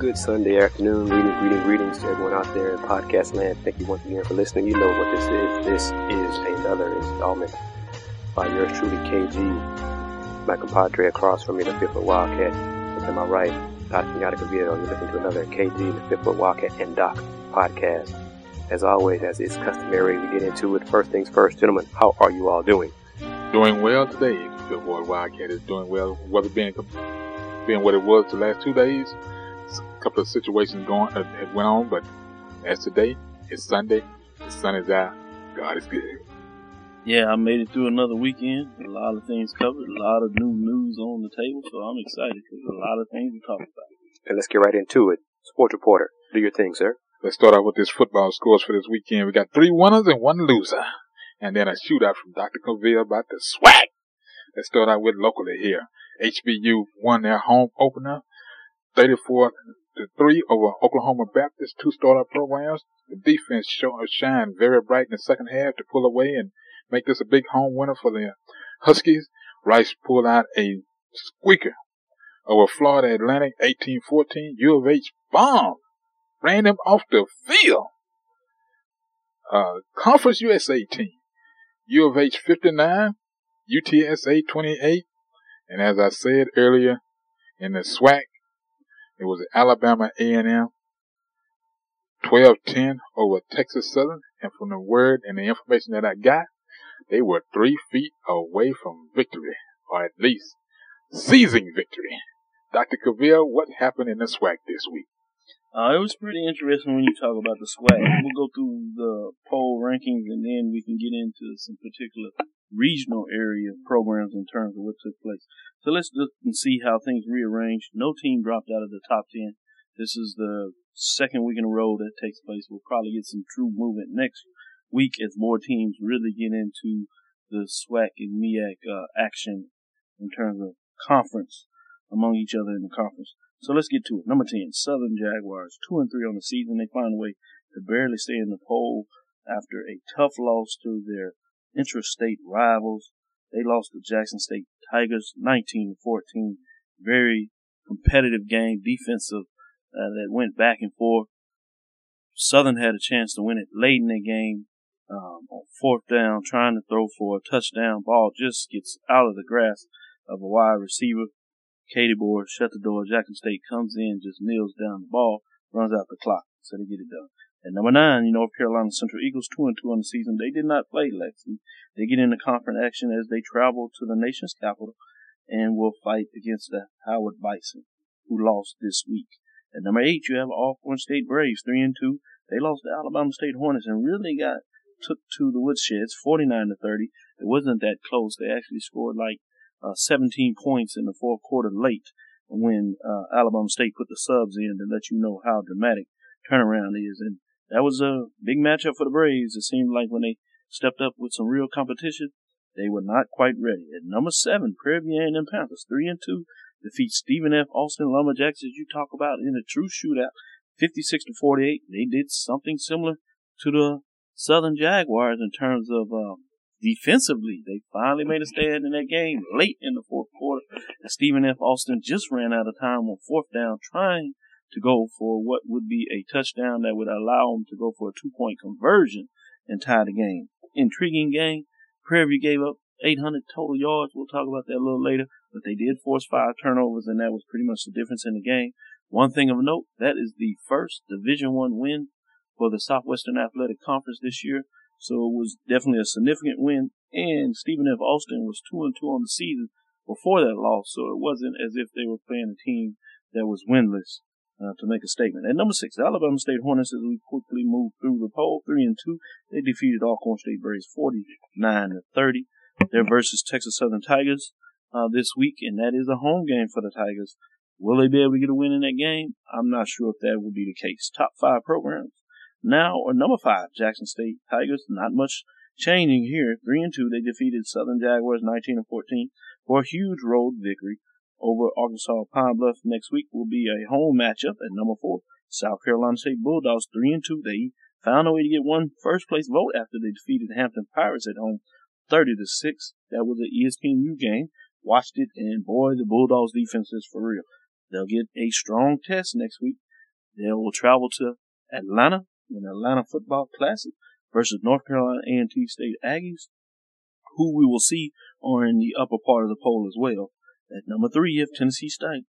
Good Sunday afternoon. Greetings, greetings, greetings to everyone out there in podcast land. Thank you once again for listening. You know what this is. This is another installment by yours truly, KG. My compadre across from me, the Fifth Foot Wildcat. And to my right, Doc Pinata Caviedo. You're listening to another KG, the Fifth Foot Wildcat, and Doc podcast. As always, as is customary, we get into it. First things first, gentlemen, how are you all doing? Doing well today. Good boy Wildcat is doing well. Weather being being what it was the last two days, couple of situations going uh, went on, but as today, it's Sunday, the sun is out, God is good. Yeah, I made it through another weekend. A lot of things covered, a lot of new news on the table, so I'm excited because a lot of things to talk about. And let's get right into it. Sports reporter, do your thing, sir. Let's start out with this football scores for this weekend. We got three winners and one loser. And then a shootout from Dr. Coville about the swag. Let's start out with locally here. HBU won their home opener 34 to 3 over Oklahoma Baptist, two startup programs. The defense show, shined very bright in the second half to pull away and make this a big home winner for the Huskies. Rice pulled out a squeaker over Florida Atlantic 1814. U of H bombed, ran them off the field. Uh, Conference USA team. U of H 59, UTSA 28, and as I said earlier in the SWAC, it was Alabama A&M 12-10 over Texas Southern. And from the word and the information that I got, they were three feet away from victory, or at least seizing victory. Dr. Caville, what happened in the SWAC this week? Uh, it was pretty interesting when you talk about the SWAC. We'll go through the poll rankings and then we can get into some particular regional area programs in terms of what took place. So let's look and see how things rearranged. No team dropped out of the top 10. This is the second week in a row that takes place. We'll probably get some true movement next week as more teams really get into the SWAC and MEAC uh, action in terms of conference among each other in the conference. So let's get to it. Number 10, Southern Jaguars, 2 and 3 on the season. They find a way to barely stay in the poll after a tough loss to their intrastate rivals. They lost to Jackson State Tigers 19 to 14. Very competitive game, defensive, uh, that went back and forth. Southern had a chance to win it late in the game, um, on fourth down, trying to throw for a touchdown. Ball just gets out of the grasp of a wide receiver. Katie Board shut the door. Jackson State comes in, just kneels down the ball, runs out the clock. So they get it done. At number nine, you North Carolina Central Eagles, two and two on the season. They did not play Lexington. They get into conference action as they travel to the nation's capital and will fight against the Howard Bison, who lost this week. At number eight, you have Alcorn State Braves, three and two. They lost to Alabama State Hornets and really got took to the woodsheds, 49 to 30. It wasn't that close. They actually scored like uh, 17 points in the fourth quarter late when uh, Alabama State put the subs in to let you know how dramatic turnaround is. And that was a big matchup for the Braves. It seemed like when they stepped up with some real competition, they were not quite ready. At number seven, Prairie View A&M Panthers, three and two, defeat Stephen F. Austin Lumberjacks, as you talk about in a true shootout, 56 to 48. They did something similar to the Southern Jaguars in terms of uh, defensively. They finally made a stand in that game late in the fourth quarter. And Stephen F. Austin just ran out of time on fourth down trying to go for what would be a touchdown that would allow them to go for a two point conversion and tie the game. Intriguing game. Prairie View gave up 800 total yards. We'll talk about that a little later, but they did force five turnovers, and that was pretty much the difference in the game. One thing of note, that is the first Division One win for the Southwestern Athletic Conference this year. So it was definitely a significant win. And Stephen F. Austin was two and two on the season before that loss, so it wasn't as if they were playing a team that was winless uh, to make a statement. At number six, the Alabama State Hornets, as we quickly move through the poll, three and two, they defeated Alcorn State Braves 49 to 30. They're versus Texas Southern Tigers uh, this week, and that is a home game for the Tigers. Will they be able to get a win in that game? I'm not sure if that will be the case. Top five programs now or number five, Jackson State Tigers. Not much changing here. Three and two, they defeated Southern Jaguars 19 and 14 for a huge road victory over Arkansas Pine Bluff next week will be a home matchup at number four. South Carolina State Bulldogs three and two. They found a way to get one first place vote after they defeated Hampton Pirates at home, thirty to six. That was an ESPNU game. Watched it, and boy, the Bulldogs defense is for real. They'll get a strong test next week They will travel to Atlanta in Atlanta Football Classic versus North Carolina A&T State Aggies, who we will see are in the upper part of the poll as well. At number three, if Tennessee State,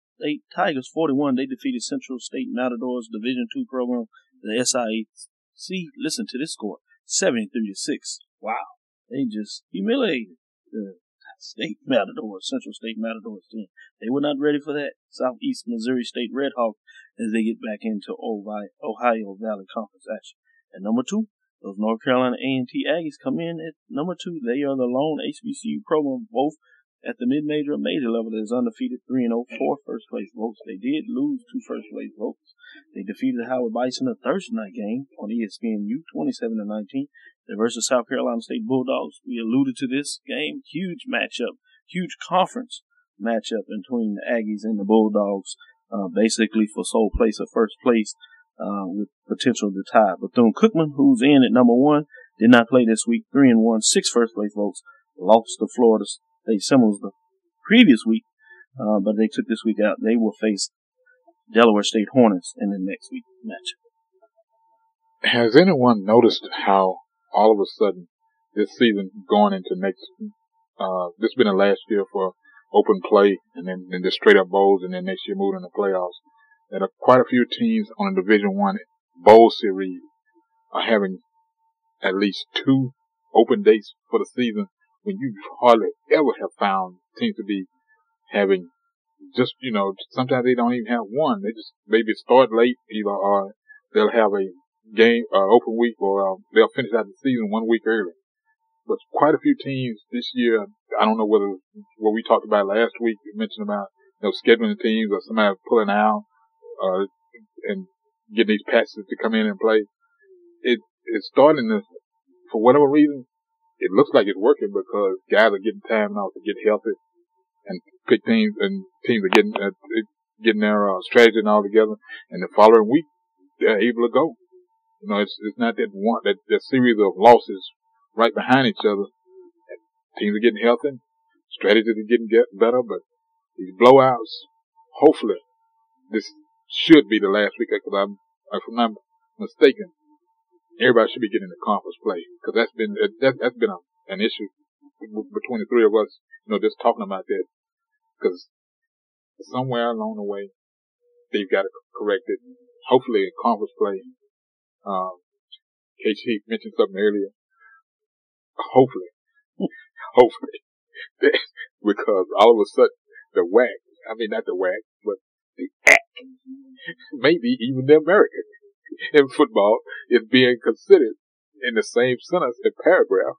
Tigers 41, they defeated Central State Matadors Division two program, the SIAC. Listen to this score, 73 to 6. Wow. They just humiliated the State Matadors, Central State Matadors team. They were not ready for that. Southeast Missouri State Redhawks as they get back into Ohio Valley Conference action. And number two, those North Carolina A&T Aggies come in at number two. They are the lone HBCU program, both at the mid-major and major level is undefeated 3 and 0 for first place votes. They did lose two first place votes. They defeated Howard Bison a Thursday night game on ESPNU 27 to 19. They versus South Carolina State Bulldogs. We alluded to this game. Huge matchup, huge conference matchup between the Aggies and the Bulldogs, uh, basically for sole place of first place, uh, with potential to tie. Bethune Cookman, who's in at number one, did not play this week. Three and one, six first place votes. Lost to Florida State Seminoles the previous week, uh, but they took this week out. They will face Delaware State Hornets in the next week match. Has anyone noticed how all of a sudden this season going into next, uh, this been the last year for open play and then, then just straight up bowls and then next year moving to playoffs. That are quite a few teams on the Division One bowl series are having at least two open dates for the season when you hardly ever have found teams to be having just, you know, sometimes they don't even have one. They just maybe start late, either or they'll have a game, uh, open week or uh, they'll finish out the season one week early. But quite a few teams this year, I don't know whether what we talked about last week, we mentioned about, you know, scheduling the teams or somebody pulling out, uh, and getting these patches to come in and play. It, it's starting to, for whatever reason, it looks like it's working because guys are getting time now to get healthy and teams and teams are getting, uh, getting their, uh, strategy and all together. And the following week, they're able to go. You know, it's, it's not that one, that, that series of losses right behind each other. Teams are getting healthy. Strategies are getting get better, but these blowouts, hopefully, this should be the last week because I'm, if I'm not mistaken, everybody should be getting the conference play because that's been that, that's been a, an issue between the three of us. You know, just talking about that because somewhere along the way they've got to correct it. Hopefully, a conference play. Um, KG mentioned something earlier. Hopefully, hopefully, because all of a sudden the whack. I mean not the whack, but the ACT, maybe even the American in football is being considered in the same sentence and paragraph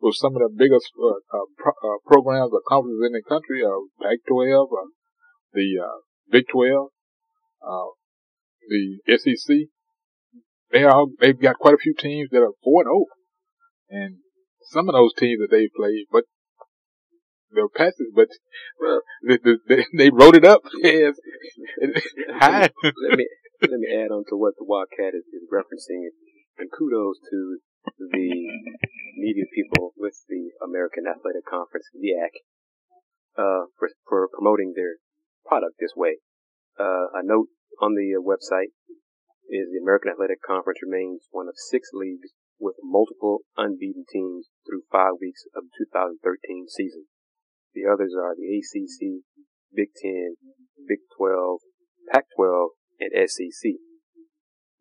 with some of the biggest uh, uh, pro- uh, programs or conferences in the country, uh, Pac-12, uh, the uh, Big 12, uh, the SEC. They are they've got quite a few teams that are four and zero, oh. and some of those teams that they played, but they're passes, but well, they, they, they, wrote it up as high. let me let me add on to what the Wildcat is, is referencing, and kudos to the media people with the American Athletic Conference, AAC, uh, for, for promoting their product this way. Uh, a note on the uh, website is the American Athletic Conference remains one of six leagues with multiple unbeaten teams through five weeks of the 2013 season. The others are the ACC, Big Ten, Big 12, Pac-12, and SEC.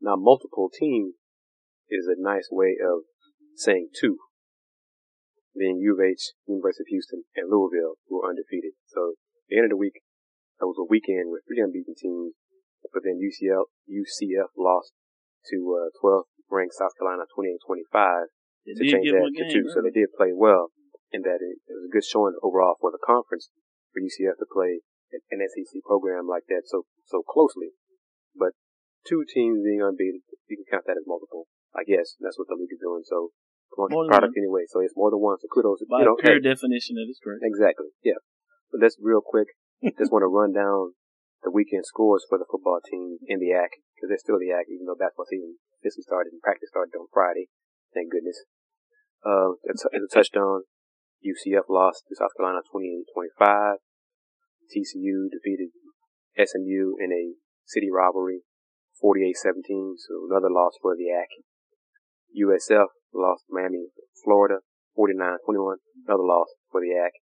Now, multiple teams is a nice way of saying two, being U of H, University of Houston, and Louisville, who are undefeated. So, the end of the week, that was a weekend with three unbeaten teams, but then UCL, UCF lost to uh, 12th ranked South Carolina 28-25 to change that to two. Right? So they did play well in that it, it, was a good showing overall for the conference for UCF to play an SEC program like that so so closely. But two teams being unbeaten, you can count that as multiple. I guess that's what the league is doing. So promoting product one. anyway. So it's more than one. So kudos. By you know, pure hey, definition, that is correct. Exactly. Yeah. But let's real quick. just want to run down the weekend scores for the football team in the ACC because they're still the ACC, even though basketball season this started and practice started on Friday. Thank goodness. Uh, it's, a touchdown. UCF lost to South Carolina 28-25. TCU defeated SMU in a city rivalry 48-17, so another loss for the AC. USF lost Miami, Florida, 49-21, another loss for the AC.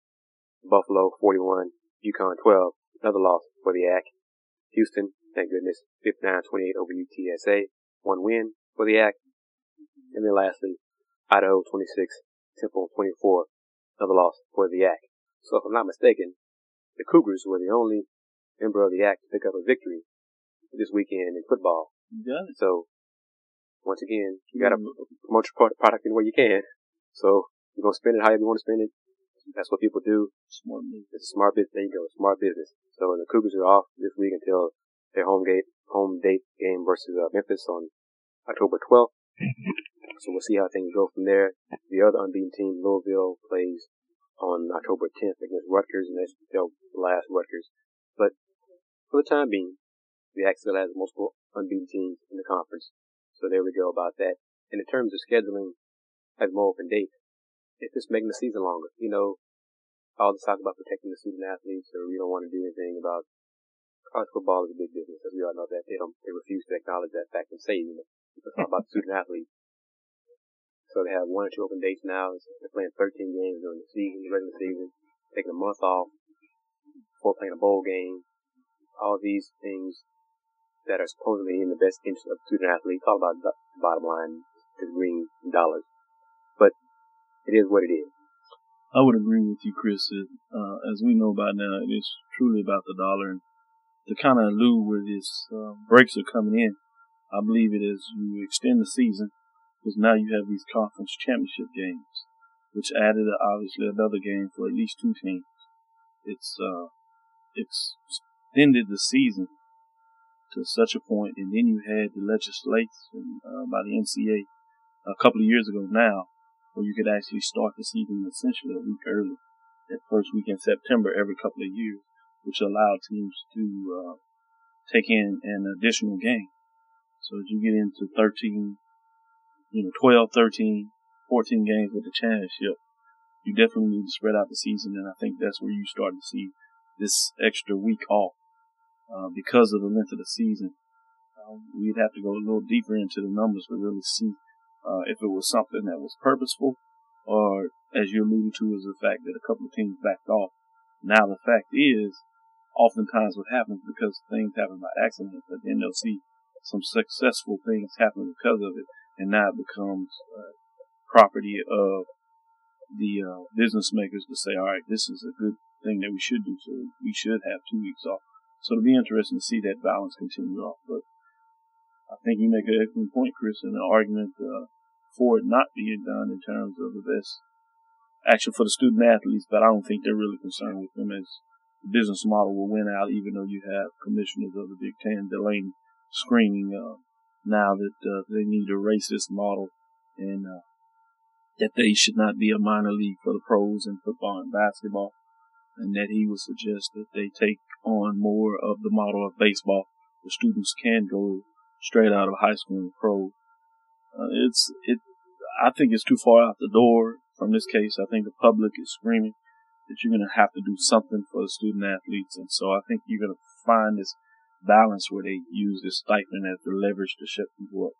Buffalo, 41, UConn 12, another loss for the AC. Houston, thank goodness, 59-28 over UTSA, one win for the AC. And then lastly, Idaho 26, Temple 24, another loss for the AC. So if I'm not mistaken, the Cougars were the only member of the AC to pick up a victory this weekend in football. So once again, you gotta promote your product in way you can. So you're gonna spend it however you want to spend it. That's what people do. Smart move. It's a smart business. There you go. Smart business. So the Cougars are off this week until their home gate, home date game versus uh, Memphis on October 12th. so we'll see how things go from there. The other unbeaten team, Louisville, plays on October 10th against Rutgers, and that's they'll last Rutgers. But for the time being, the still has multiple unbeaten teams in the conference. So there we go about that. And in terms of scheduling, has more open dates. It's just making the season longer. You know, all this talk about protecting the student athletes, or we don't want to do anything about college football is a big business, as we all know that. They don't, they refuse to acknowledge that fact and say, you know, it's all about student athletes. So they have one or two open dates now. They're playing 13 games during the season, the regular season, taking a month off before playing a bowl game. All these things that are supposedly in the best interest of student athletes. All about the bottom line, the green dollars. But it is what it is. I would agree with you, Chris. That, uh, as we know by now, it is truly about the dollar. And to kind of allude where these uh, breaks are coming in, I believe it is you extend the season because now you have these conference championship games, which added obviously another game for at least two teams. It's uh, it's extended the season to such a point, and then you had the legislation uh, by the NCA a couple of years ago now, where you could actually start the season essentially a week early, that first week in September every couple of years, which allowed teams to uh, take in an additional game. So as you get into 13, you know, 12, 13, 14 games with the championship, you definitely need to spread out the season, and I think that's where you start to see this extra week off uh, because of the length of the season. Um, we'd have to go a little deeper into the numbers to really see uh, if it was something that was purposeful, or as you alluded to, is the fact that a couple of teams backed off. Now the fact is, oftentimes what happens because things happen by accident, but then they'll see some successful things happen because of it, and now it becomes uh, property of the uh, business makers to say, all right, this is a good thing that we should do, so we should have two weeks off. So it'll be interesting to see that balance continue off. But I think you make an excellent point, Chris, in the argument uh, for it not being done in terms of the best action for the student athletes. But I don't think they're really concerned with them as the business model will win out, even though you have commissioners of the Big Ten delaying screaming uh, now that uh, they need to erase this model and uh, that they should not be a minor league for the pros in football and basketball and that he would suggest that they take on more of the model of baseball, where students can go straight out of high school and pro. Uh, it's it. I think it's too far out the door from this case. I think the public is screaming that you're going to have to do something for the student athletes, and so I think you're going to find this balance where they use this stipend as the leverage to shut people up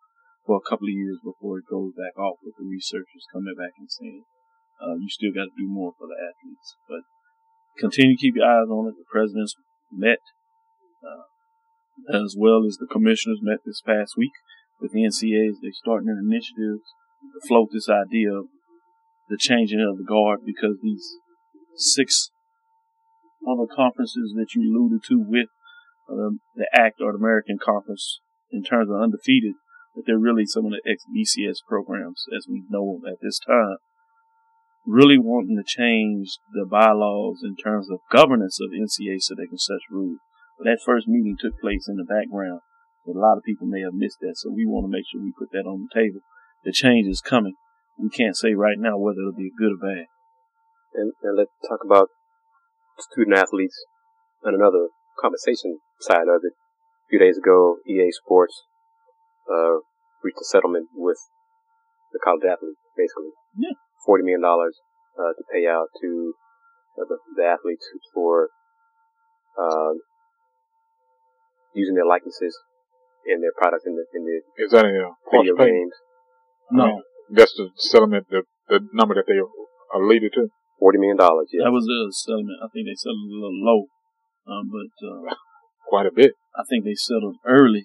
for a couple of years before it goes back off with the researchers coming back and saying, uh, you still got to do more for the athletes. But continue to keep your eyes on it. The presidents met, uh, as well as the commissioners met this past week with the NCAs. They're starting an initiative to float this idea of the changing of the guard because these six other conferences that you alluded to with uh, the ACT or the American Conference in terms of undefeated, that they're really some of the ex-BCS programs as we know them at this time really wanting to change the bylaws in terms of governance of NCA so they can set rules. But that first meeting took place in the background. But a lot of people may have missed that, so we want to make sure we put that on the table. The change is coming. We can't say right now whether it'll be good or bad. And, and let's talk about student athletes and another compensation side of it. A few days ago, EA Sports uh, reached a settlement with the college athletes, basically. Yeah forty million dollars uh, to pay out to uh, the, the, athletes for uh, using their likenesses in their products in the in the Is that a uh, video pay? games. No, That's the settlement, the, the number that they alluded to. Forty million dollars. Yeah. that was the settlement. I think they settled a little low, um, but uh, Quite a bit. I think they settled early,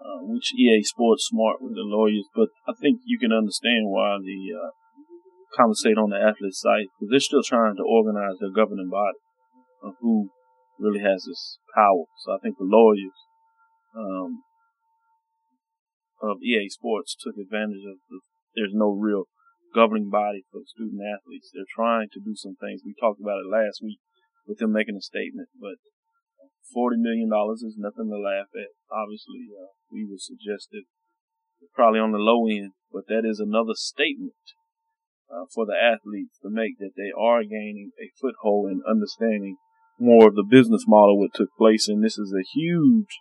uh, which EA Sports smart with the lawyers. But I think you can understand why the compensate on the athlete side because they're still trying to organize their governing body of who really has this power. So I think the lawyers um, of EA Sports took advantage of the. There's no real governing body for student athletes. They're trying to do some things. We talked about it last week with them making a statement, but forty million dollars is nothing to laugh at. Obviously, uh, we would suggest it probably on the low end, but that is another statement uh, for the athletes to make that they are gaining a foothold in understanding more of the business model what took place, and this is a huge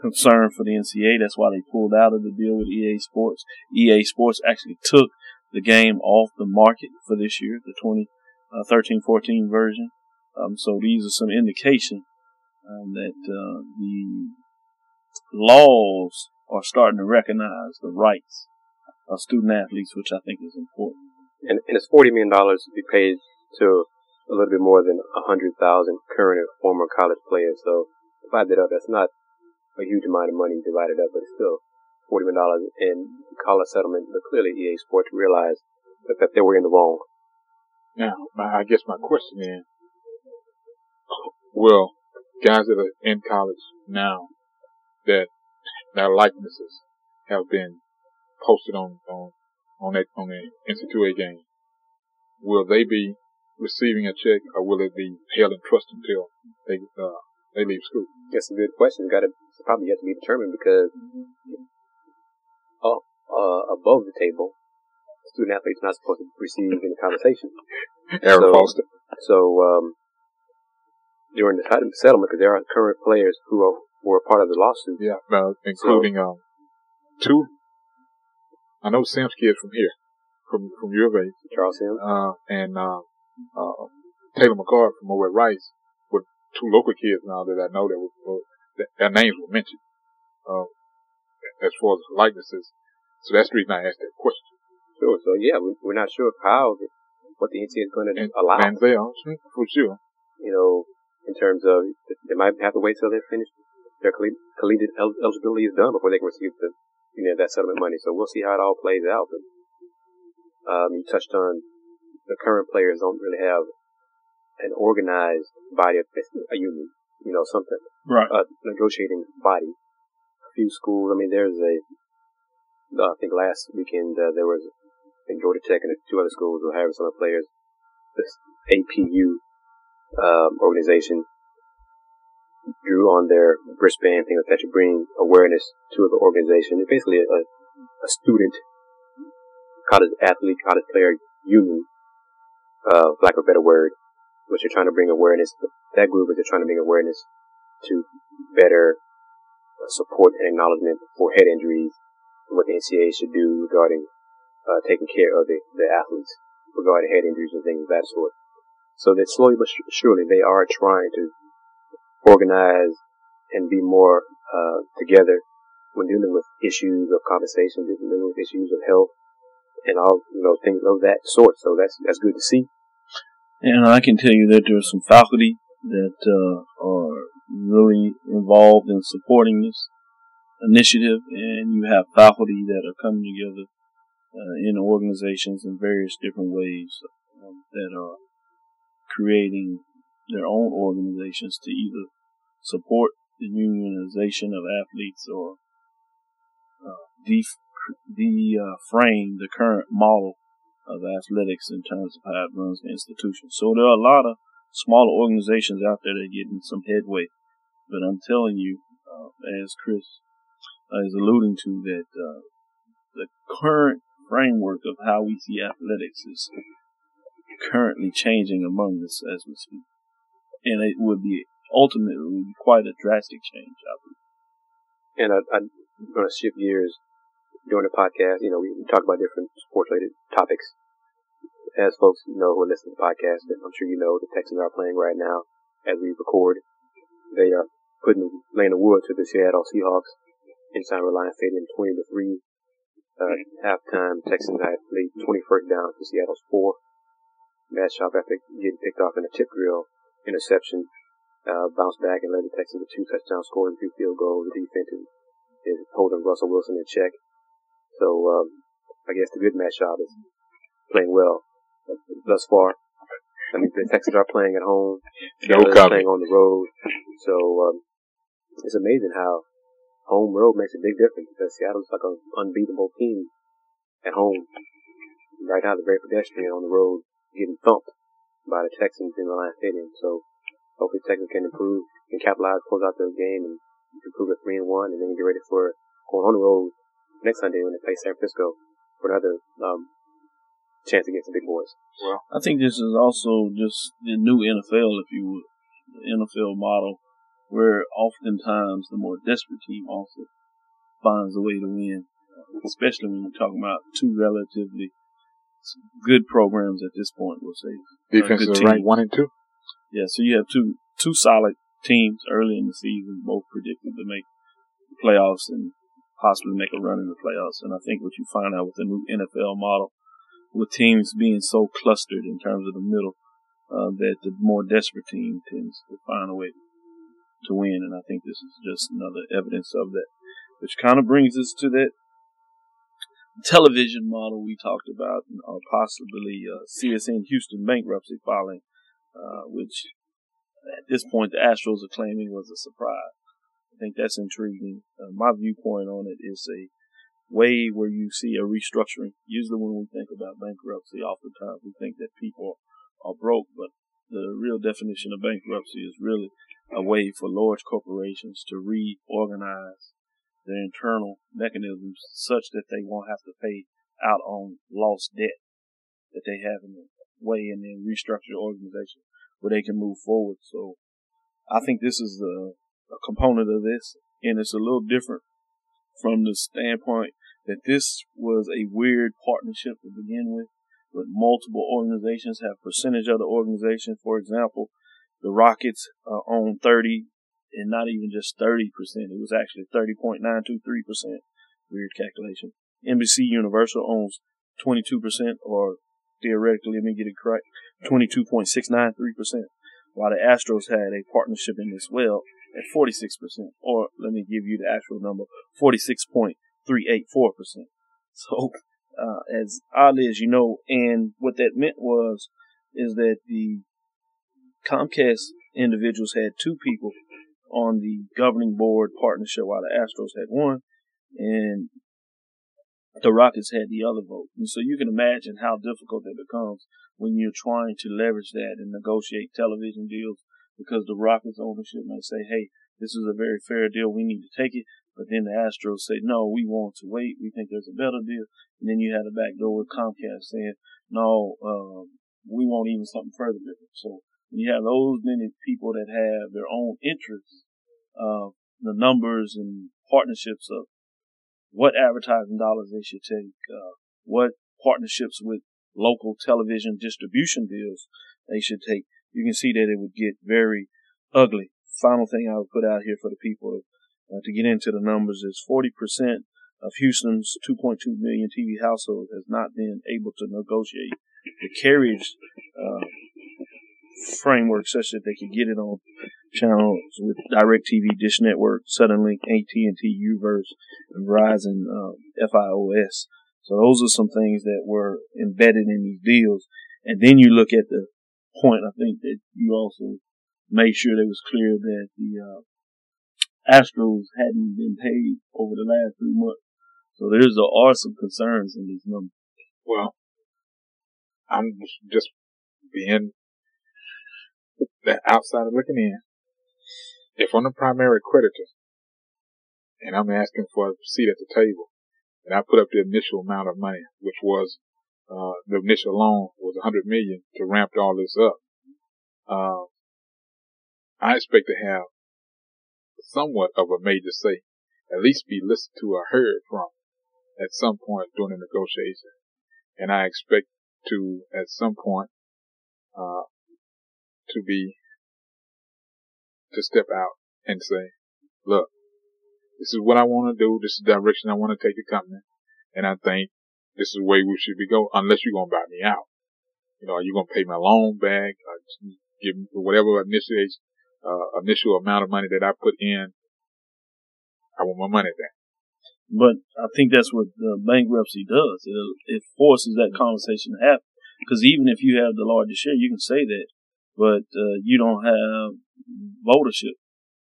concern for the NCAA. That's why they pulled out of the deal with EA Sports. EA Sports actually took the game off the market for this year, the 2013-14 version. Um, so these are some indication um, that uh, the laws are starting to recognize the rights of student athletes, which I think is important. And, and it's forty million dollars to be paid to a little bit more than a hundred thousand current and former college players. So divide that up. That's not a huge amount of money divided up, but it's still forty million dollars. in college settlement, but clearly EA Sports realized that, that they were in the wrong. Now, my, I guess my question is, will guys that are in college now that their likenesses have been posted on on on that on the NC2A game, will they be receiving a check or will it be held in trust until they uh, they leave school? That's a good question. Got to probably yet to be determined because uh, uh, above the table, student athletes not supposed to receive any compensation. Aaron So- Foster. So um, during the settlement, because there are current players who are who are part of the lawsuit. Yeah, uh, including um two. I know Sam's kids from here, from from U of A, Charles Sims. uh, and uh, uh, Taylor McCord from over at Rice, with two local kids now that I know that, was, uh, that their names were mentioned, uh, as far as likenesses. So that's the reason I asked that question. Sure. So yeah, we, we're not sure how the, what the NCAA is going to And allow. Manziel, mm, for sure. You know, in terms of they might have to wait till they're finished, their collegiate eligibility is done before they can receive the you know that settlement money. So we'll see how it all plays out. But um, you touched on the current players don't really have an organized body of a union. You know, something Right. a negotiating body. A few schools. I mean, there's a. Uh, I think last weekend uh, there was in Georgia Tech and two other schools were having some of the players. This APU um, organization drew on their wristband thing like that to bring awareness to the organization. It's basically a, a student college athlete, college player union, uh, lack of a better word, which are trying to bring awareness. That group is trying to bring awareness to better support and acknowledgement for head injuries and what the NCAA should do regarding uh, taking care of the, the athletes regarding head injuries and things of that sort. So that slowly but su- surely they are trying to organize and be more uh, together when dealing with issues of compensation, dealing with issues of health, and all you know things of that sort. So that's that's good to see. And I can tell you that there's some faculty that uh, are really involved in supporting this initiative, and you have faculty that are coming together uh, in organizations in various different ways um, that are creating their own organizations to either support the unionization of athletes or uh, def- deframe the current model of athletics in terms of how it runs the institution. So there are a lot of smaller organizations out there that are getting some headway. But I'm telling you, uh, as Chris is alluding to, that uh, the current framework of how we see athletics is currently changing among us as we speak. And it would be ultimately quite a drastic change, I believe. And I, I'm going to shift gears during the podcast. You know, we, talk about different sports related topics. As folks know who are listening to the podcast, and I'm sure you know the Texans are playing right now as we record. They are putting laying the wood to the Seattle Seahawks inside Reliant Stadium, 20 to 3. Uh, halftime, Texans had laid 21st down to Seattle's 4. Matt Schaub, after getting picked off in a tip drill interception, uh, bounced back and led the Texans to two touchdowns, scoring two field goals. The defense is, is holding Russell Wilson in check. So, um, I guess the good Matt Schaub is playing well thus far. I mean, the Texans are playing at home. No They're playing on the road. So, um, it's amazing how home road makes a big difference because Seattle's like an unbeatable team at home. Right now, they're very pedestrian on the road, getting thumped by the Texans in Reliant Stadium. So, hopefully, Texans can improve, can capitalize, close out their game, and improve to three and one, and then get ready for going on the road next Sunday when they play San Francisco for another um, chance against the big boys. Well, I think this is also just the new NFL, if you would, the NFL model, where oftentimes the more desperate team also finds a way to win, especially when you're talking about two relatively good programs at this point. We'll say defenses are ranked one and two. Yeah, so you have two two solid teams early in the season, both predicted to make the playoffs and possibly make a run in the playoffs. And I think what you find out with the new NFL model with teams being so clustered in terms of the middle, uh, that the more desperate team tends to find a way to win. And I think this is just another evidence of that, which kind of brings us to that television model we talked about, or possibly uh, CSN Houston bankruptcy filing, uh, which at this point the Astros are claiming was a surprise. I think that's intriguing. Uh, my viewpoint on it is a way where you see a restructuring. Usually when we think about bankruptcy, oftentimes we think that people are broke, but the real definition of bankruptcy is really a way for large corporations to reorganize their internal mechanisms such that they won't have to pay out on lost debt that they have in the way and then restructure the organization where they can move forward. So I think this is a, a component of this and it's a little different from the standpoint that this was a weird partnership to begin with, but multiple organizations have percentage of the organization. For example, the Rockets uh, own 30 and not even just 30%. It was actually 30.923%. Weird calculation. NBC Universal owns 22% or theoretically, let me get it correct, 22.693%. While the Astros had a partnership in this well at 46%, or let me give you the actual number, 46.384%. So, uh, as oddly as you know, and what that meant was, is that the Comcast individuals had two people on the governing board partnership while the Astros had one and the Rockets had the other vote. And so you can imagine how difficult it becomes when you're trying to leverage that and negotiate television deals because the Rockets ownership may say, hey, this is a very fair deal. We need to take it. But then the Astros say, no, we want to wait. We think there's a better deal. And then you had a back door with Comcast saying, no, um, we want even something further different. So you have those many people that have their own interests, uh, the numbers and partnerships of what advertising dollars they should take, uh, what partnerships with local television distribution deals they should take, you can see that it would get very ugly. Final thing I would put out here for the people uh, to get into the numbers is 40% of Houston's 2.2 million TV households has not been able to negotiate the carriage uh, framework such that they could get it on channels with DirecTV, Dish Network, Suddenlink, AT&T, UVerse, and Verizon uh, FiOS. So those are some things that were embedded in these deals. And then you look at the point, I think that you also made sure that it was clear that the uh, Astros hadn't been paid over the last three months. So there's there are some concerns in these numbers. Well, I'm just being the outsider looking in. If I'm the primary creditor and I'm asking for a seat at the table and I put up the initial amount of money, which was, uh, the initial loan was 100 million to ramp all this up, uh, I expect to have somewhat of a major say, at least be listened to or heard from at some point during the negotiation. And I expect to, at some point, uh, to be, to step out and say, look, this is what I want to do. This is the direction I want to take the company. And I think this is the way we should be going, unless you're going to buy me out. You know, are you going to pay my loan back? Or give me whatever initial, uh, initial amount of money that I put in. I want my money back. But I think that's what the bankruptcy does. It, it forces that conversation to happen. Because even if you have the largest share, you can say that, but uh, you don't have votership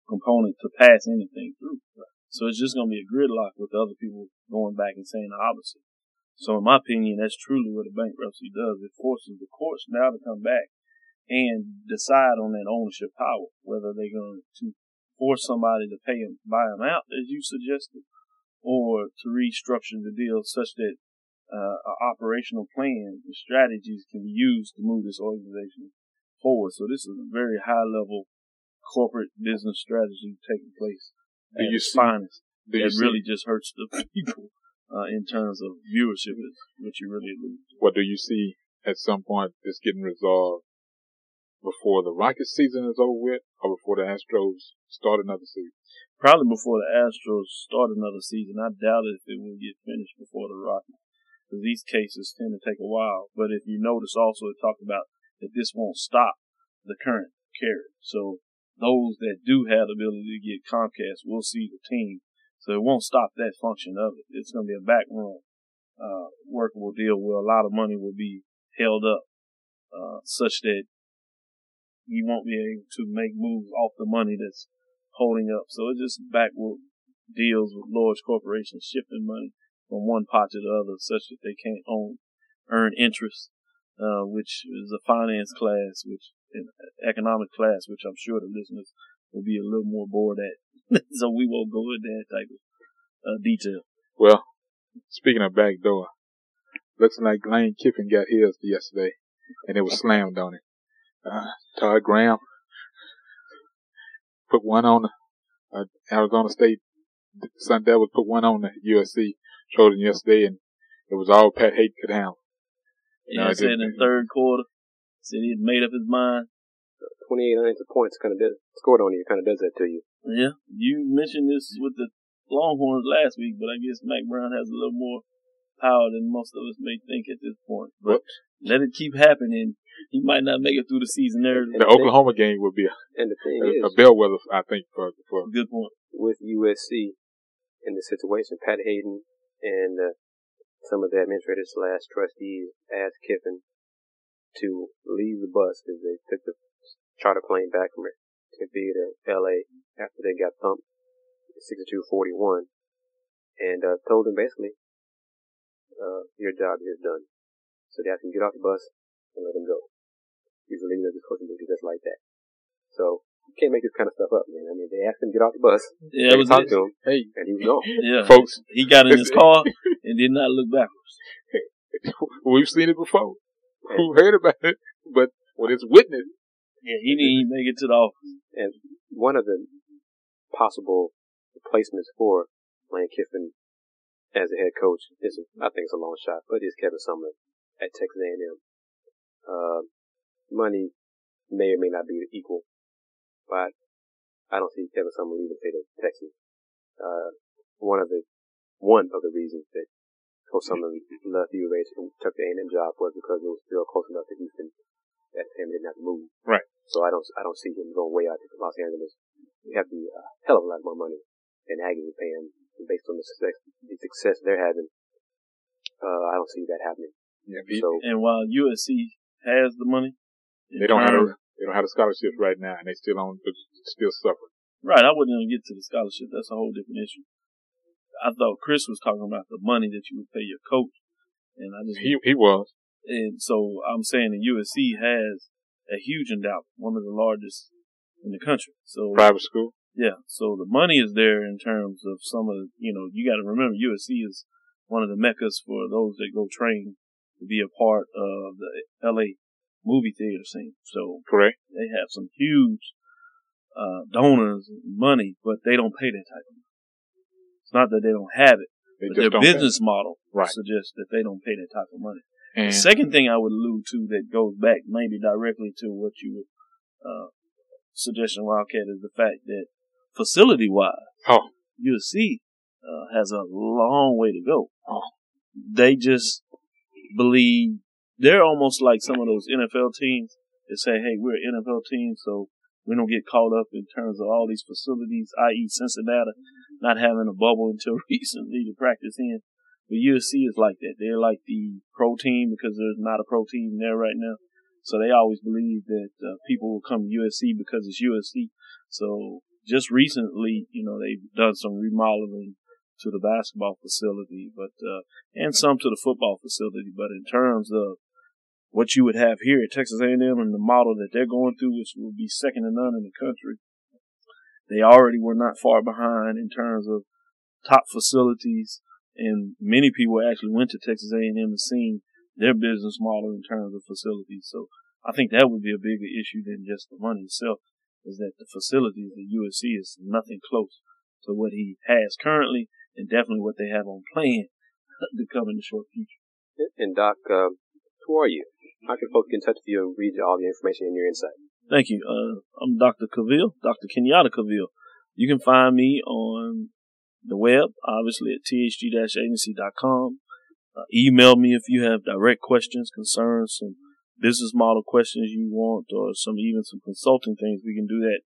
component to pass anything through. So it's just going to be a gridlock with other people going back and saying the opposite. So in my opinion, that's truly what a bankruptcy does. It forces the courts now to come back and decide on that ownership power, whether they're going to force somebody to pay them, buy them out, as you suggested, or to restructure the deal such that uh, operational plan and strategies can be used to move this organization forward. So this is a very high level corporate business strategy taking place do at you its see, finest. do It really just hurts the people uh, in terms of viewership, is what you really lose. what do you see at some point this getting resolved before the Rockets season is over with or before the Astros start another season? Probably before the Astros start another season. I doubt it if it will get finished before the Rockets. Because these cases tend to take a while. But if you notice also it talked about that this won't stop the current carrier. So those that do have the ability to get Comcast will see the team. So it won't stop that function of it. It's going to be a backroom, uh, workable deal where a lot of money will be held up, uh, such that you won't be able to make moves off the money that's holding up. So it's just backward deals with large corporations shifting money from one pot to the other such that they can't own, earn interest, uh, which is a finance class, which an economic class, which I'm sure the listeners will be a little more bored at. so we won't go into that type of uh, detail. Well, speaking of backdoor, looks like Lane Kiffin got his yesterday, and it was slammed on him. Uh, Todd Graham put one on uh, Arizona State. Sun Devils put one on the USC Trojan yesterday, and it was all Pat Haden could handle. Yeah, No, I it said in the third quarter, said he had made up his mind. 28 unanswered points kind of does, scored on you, kind of does that to you. Yeah, you mentioned this with the Longhorns last week, but I guess Mack Brown has a little more power than most of us may think at this point. But let it keep happening. He might not make it through the season there. The Oklahoma game would be a, And the thing a, a bellwether, I think, for for Good point. with USC in the situation, Pat Haden and uh, some of the administrators slash trustees asked Kiffin to leave the bus because they took the charter plane back from Tempe to LA after they got thumped 62-41 and uh, told him basically, uh, your job is done. So they him to get off the bus and let him go. He's leaving his coaching duty just like that. So you can't make this kind of stuff up, man. I mean, they asked him to get off the bus. Yeah, it they was talked it. to him, hey, and he was gone. Yeah, folks. he got in his car and did not look backwards. We've seen it before. Who heard about it? But when it's witnessed, Yeah, he didn't even make it to the office. And one of the possible replacements for Lane Kiffin as a head coach is, I think it's a long shot, but is Kevin Sumlin at Texas A&M. Uh, money may or may not be equal, but I don't see Kevin Sumlin leaving the state of Texas. Uh, one of the, one of the reasons that Coach Sumlin left U of H and took the A&M job was because it was still close enough to Houston that him didn't have to move. Right. So I don't, I don't see him going way out to Los Angeles. You have to be a hell of a lot more money than Aggies are paying based on the success, the success they're having. Uh, I don't see that happening. yeah, So And while USC has the money, they don't have terms- a, they don't have the scholarships right now, and they still on, still suffering. Right, I wouldn't even get to the scholarship. That's a whole different issue. I thought Chris was talking about the money that you would pay your coach, and I just He he was. and so I'm saying that USC has a huge endowment, one of the largest in the country. So private school. yeah, so the money is there in terms of some of the, you know, you got to remember USC is one of the meccas for those that go train to be a part of the LA movie theater scene. So Correct. they have some huge uh, donors and money, but they don't pay that type of money. It's not that they don't have it, They but their business model Right. suggests that they don't pay that type of money. And The second thing I would allude to that goes back maybe directly to what you were uh, suggesting, Wildcat, is the fact that facility wise, oh, USC uh, has a long way to go. They just believe they're almost like some of those NFL teams that say, "Hey, we're an NFL team, so we don't get caught up in terms of all these facilities, i.e., Cincinnati not having a bubble until recently to practice in." But USC is like that. They're like the pro team because there's not a pro team there right now. So they always believe that uh, people will come to USC because it's USC. So just recently, you know, they've done some remodeling to the basketball facility, but uh, and some to the football facility. But in terms of what you would have here at Texas A&M and the model that they're going through, which will be second to none in the country, they already were not far behind in terms of top facilities and many people actually went to Texas A&M and seen their business model in terms of facilities. So I think that would be a bigger issue than just the money itself. Is that the facilities at USC is nothing close to what he has currently, and definitely what they have on plan to come in the short future. And Doc, uh, who are you? How can folks get in touch with you and read all the information and your insight? Thank you. Uh, I'm Dr. Cavil, Dr. Kenyatta Cavil. You can find me on the web, obviously at thg-agency.com. Uh, email me if you have direct questions, concerns, some business model questions you want, or some even some consulting things. We can do that.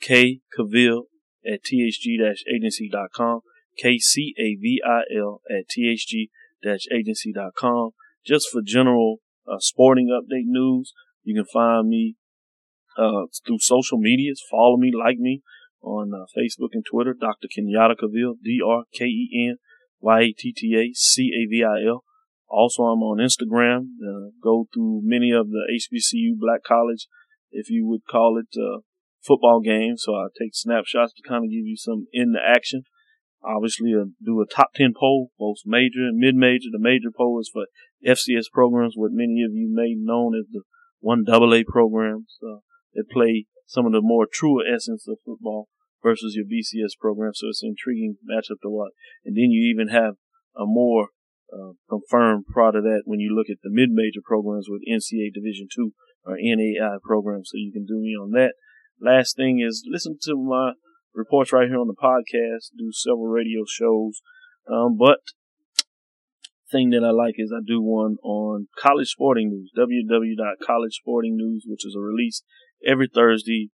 K Cavil at thg-agency.com. K C A V I L at thg-agency.com. Just for general uh, sporting update news, you can find me uh, through social medias. Follow me, like me on uh, Facebook and Twitter, Dr. Kenyatta Cavil, D-R-K-E-N-Y-A-T-T-A-C-A-V-I-L. Also, I'm on Instagram. Uh, go through many of the HBCU Black College, if you would call it, uh, football games. So I take snapshots to kind of give you some in the action. Obviously, uh, do a top 10 poll, both major and mid-major. The major poll is for FCS programs, what many of you may know as the one AA programs uh, that play some of the more truer essence of football versus your BCS program. So it's an intriguing matchup to watch. And then you even have a more uh, confirmed part of that when you look at the mid-major programs with NCAA Division two or NAI programs. So you can do me on that. Last thing is listen to my reports right here on the podcast. Do several radio shows, um, but thing that I like is I do one on college sporting news, www.collegesportingnews, which is a release every Thursday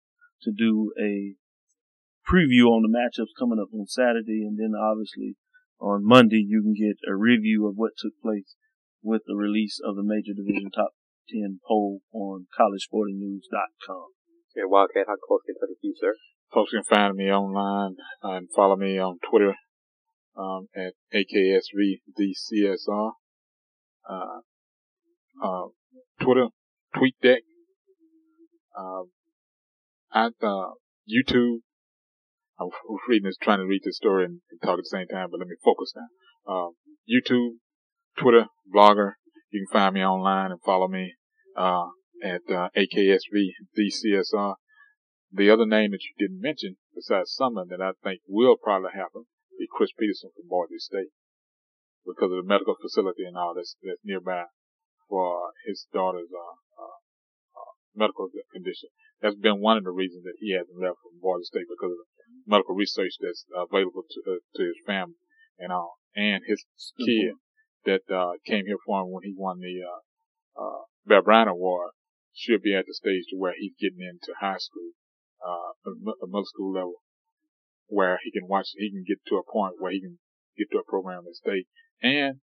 to do a preview on the matchups coming up on Saturday, and then obviously on Monday you can get a review of what took place with the release of the major division top 10 poll on collegesportingnews.com. And Wildcat, how close can touch with you, sir? Folks can find me online and follow me on Twitter um, at AKSVDCSR. Uh, uh, Twitter, TweetDeck, um, at uh, YouTube, I was reading this, trying to read this story and, and, talk at the same time, but let me focus now. Um, YouTube, Twitter, blogger. You can find me online and follow me, uh, at, uh, AKSV, DCSR. The other name that you didn't mention, besides Sumlin, that I think will probably happen, is Chris Petersen from Boise State. Because of the medical facility and all that's, that's nearby for his daughter's, uh, uh, uh medical condition. That's been one of the reasons that he hasn't left from Boise State because of the medical research that's available to, uh, to his family and all, and his kid that uh, came here for him when he won the uh, uh, Bear Bryant Award should be at the stage to where he's getting into high school, uh, a middle school level, where he can watch, he can get to a point where he can get to a program and stay. And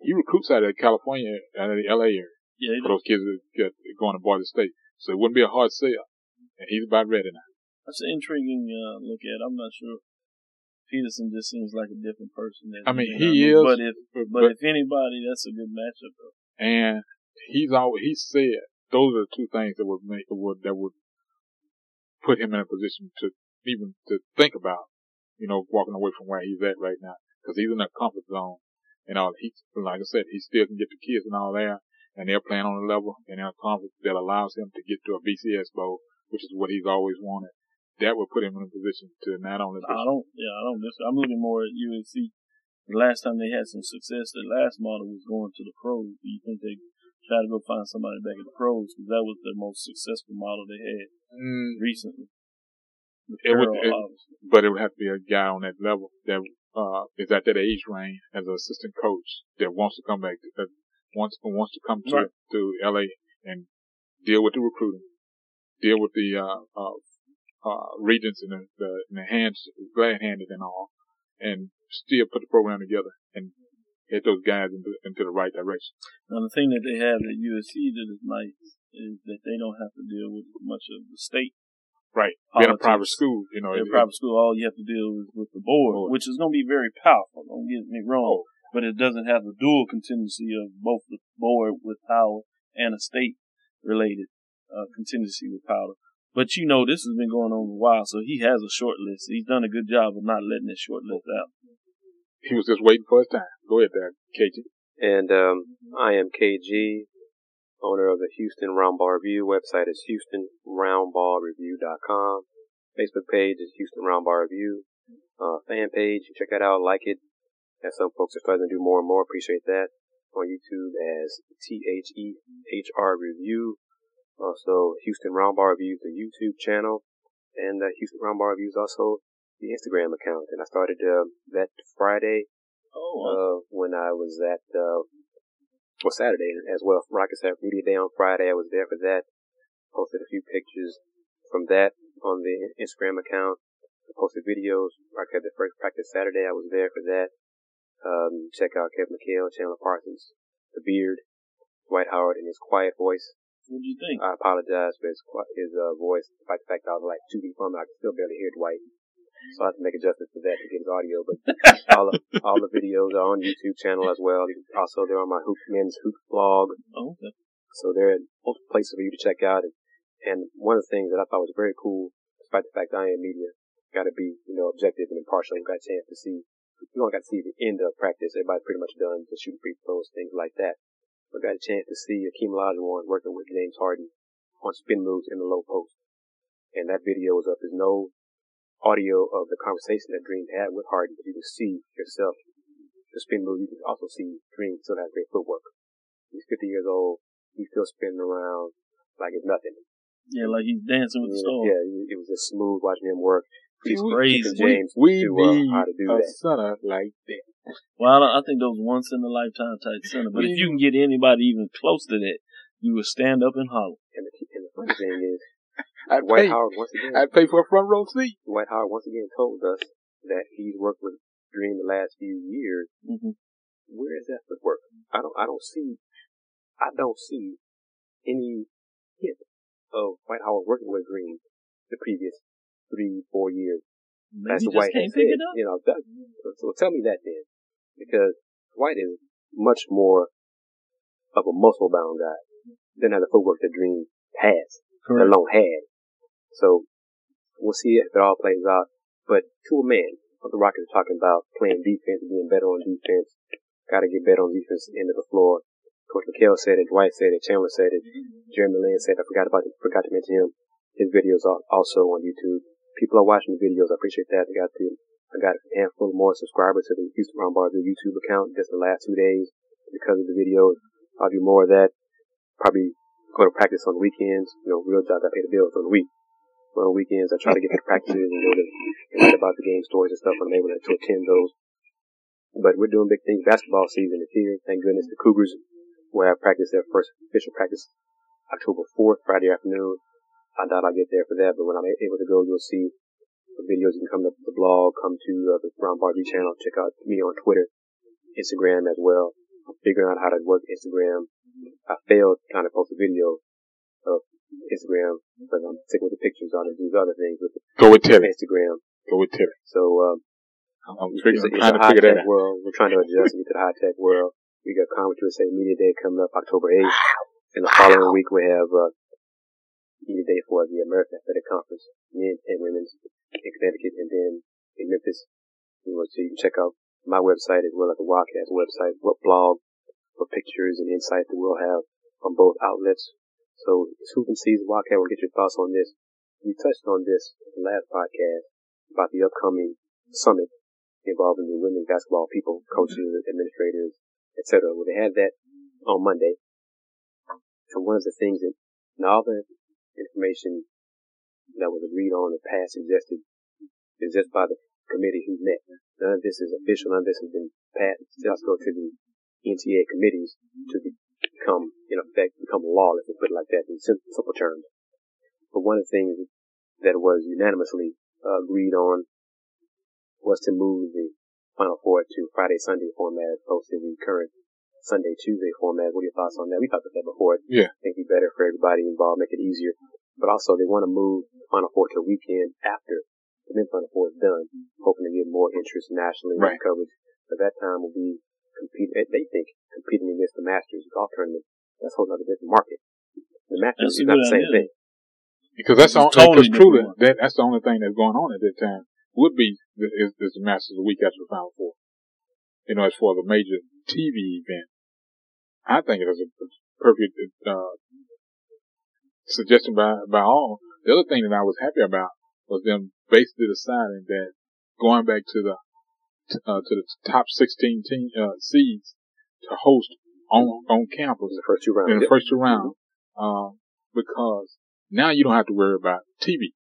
he recruits out of California, out of the LA area. Yeah, for those kids that get going to Boise State. So it wouldn't be a hard sell. And he's about ready now. That's an intriguing uh, look at. I'm not sure. Petersen just seems like a different person. I mean, he is. But if but, but, if anybody, that's a good matchup. Though. And he's always he said those are the two things that would make would that would put him in a position to even to think about, you know, walking away from where he's at right now because he's in a comfort zone. And all he, like I said, he still can get the kids and all there, and they're playing on a level and in a conference that allows him to get to a BCS bowl, which is what he's always wanted that would put him in a position to not only. I don't. Yeah, I don't. I'm looking more at UNC. The last time they had some success, their last model was going to the pros. Do you think they try to go find somebody back at the pros because that was their most successful model they had mm. recently? It would, it- but it would have to be a guy on that level that uh, is at that age range as an assistant coach that wants to come back, that wants wants to come to Right. to LA and deal with the recruiting, deal with the uh, uh, uh, regents and the, the, and the hands, glad handed and all, and still put the program together and get those guys into, into the right direction. Now the thing that they have at USC that is nice is that they don't have to deal with much of the state. Right. Being a private school, you know, In it- private school, all you have to deal with with the board, Board. which is going to be very powerful. Don't get me wrong, Oh. but it doesn't have the dual contingency of both the board with power and a state related uh, contingency with power. But you know, this has been going on a while, so he has a short list. He's done a good job of not letting that short list out. he was just waiting for his time. Go ahead there, KG. And um, I am KG, owner of the Houston Round Roundball Review. Website is HoustonRoundballReview.com. Facebook page is Houston Round Roundball Review. Uh, fan page, check that out, like it. As some folks are starting to do more and more, appreciate that. On YouTube as T-H-E-H-R Review. Also, Houston Round Roundball Review, the YouTube channel. And uh, Houston Roundball Review is also the Instagram account. And I started uh, that Friday Oh, uh, when I was at, well, Saturday as well. Rockets have Media Day on Friday. I was there for that. Posted a few pictures from that on the Instagram account. Posted videos. Rockets had the first practice Saturday. I was there for that. Um, check out Kevin McHale, Chandler Parsons, The Beard, Dwight Howard, and his quiet voice. what do you think? I apologize for his, his uh, voice, despite the fact that I was like two feet from him. I could still barely hear Dwight. So I have to make adjustments to that to get his audio. But all the, all the videos are on YouTube channel as well. Also, they're on my Hoop Men's Hoop blog. Oh, okay. So multiple places for you to check out. And, and one of the things that I thought was very cool, despite the fact that I am media, got to be, you know, objective and impartial. And got a chance to see, you only got to see the end of practice. Everybody's pretty much done to shoot free throws, things like that. But got a chance to see Akeem Olajuwon working with James Harden on spin moves in the low post. And that video was up. There's no audio of the conversation that Dream had with Harden, but you can see yourself the spin move. You can also see Dream still has great footwork. He's 50 years old. He's still spinning around like it's nothing. Yeah, like he's dancing with the stars. Yeah, it it was just smooth watching him work. He's We- crazy. Teaching James We to uh, need how to do a that. center like that. Well, I, don't, I think those once in a lifetime type center. But if you can get anybody even close to that, you would stand up and holler. And the, and the funny thing is, Dwight pay, Howard once again, I'd pay for a front row seat. Dwight Howard once again told us that he's worked with Dream the last few years. hmm Where is that footwork? I don't, I don't see, I don't see any hint of Dwight Howard working with Dream the previous three, four years. Maybe That's he the just Dwight can't pick said. it up. You know, that, so, tell me that then, because Dwight is much more of a muscle bound guy than the footwork that Dream has, let Correct. alone had. So we'll see if it all plays out. But to a man, the Rockets are talking about playing defense, being better on defense, got to get better on defense end of the floor. Coach McHale said it, Dwight said it, Chandler said it, Jeremy Lin said. it. I forgot about forgot to mention him. His videos are also on YouTube. People are watching the videos. I appreciate that. I got the I got a handful more subscribers to the Houston Round YouTube account just the last two days because of the videos. I'll do more of that. Probably go to practice on the weekends. You know, real jobs I pay the bills on the week. On weekends I try to get to practices and go to and write about the game stories and stuff when I'm able to attend those. But we're doing big things. Basketball season is here. Thank goodness the Cougars will have practice their first official practice October 4th, Friday afternoon. I doubt I'll get there for that, but when I'm able to go, you'll see the videos. You can come to the blog, come to uh, the Brown Barbie channel, check out me on Twitter, Instagram as well. I'm figuring out how to work Instagram. I failed trying to post a video of Instagram because I'm sticking with the pictures on and do other things with Go with Terry. Instagram. Go with Terry. So, um, I'm, it's, I'm it's trying a to high figure that tech out. world. We're trying to adjust and get to the high tech world. We got Conference USA Media Day coming up October 8th. And the following week we have, uh, Media Day for the American Athletic Conference, men and women's in Connecticut and then in Memphis. You know, so you can check out my website as well as the Wildcats website, what blog, what pictures and insight that we'll have on both outlets. So it's Hoopin' Season Wildcat will get your thoughts on this. We touched on this in the last podcast about the upcoming summit involving the women basketball people, coaches, administrators, etc. Well, they had that on Monday. And one of the things that, and all the information that was agreed on and passed, suggested, is just by the committee who met. None of this is official. None of this has been passed. It has to go to the NTA committees to become, in effect, become law, let's put it like that in simple terms. But one of the things that was unanimously uh, agreed on was to move the Final Four to Friday Sunday format as opposed to the current Sunday Tuesday format. What are your thoughts on that? We talked about that before. Yeah. I think it'd be better for everybody involved, make it easier. But also they want to move the Final Four to weekend after the men's Final Four is done, hoping to get more interest nationally right. coverage. But that time will be compete. They think competing against the Masters golf tournament. That's a whole other different market. The Masters is not the same thing. Because that's the only, Totally truly, that, that's the only thing that's going on at that time would be the, is, is the Masters a week after the Final Four. You know, as for the major TV event, I think it was a perfect uh, suggestion by by all. The other thing that I was happy about was them basically deciding that going back to the uh, to the top 16 team uh, seeds to host on on campus The first two rounds. in the first two rounds, uh, because now you don't have to worry about TV.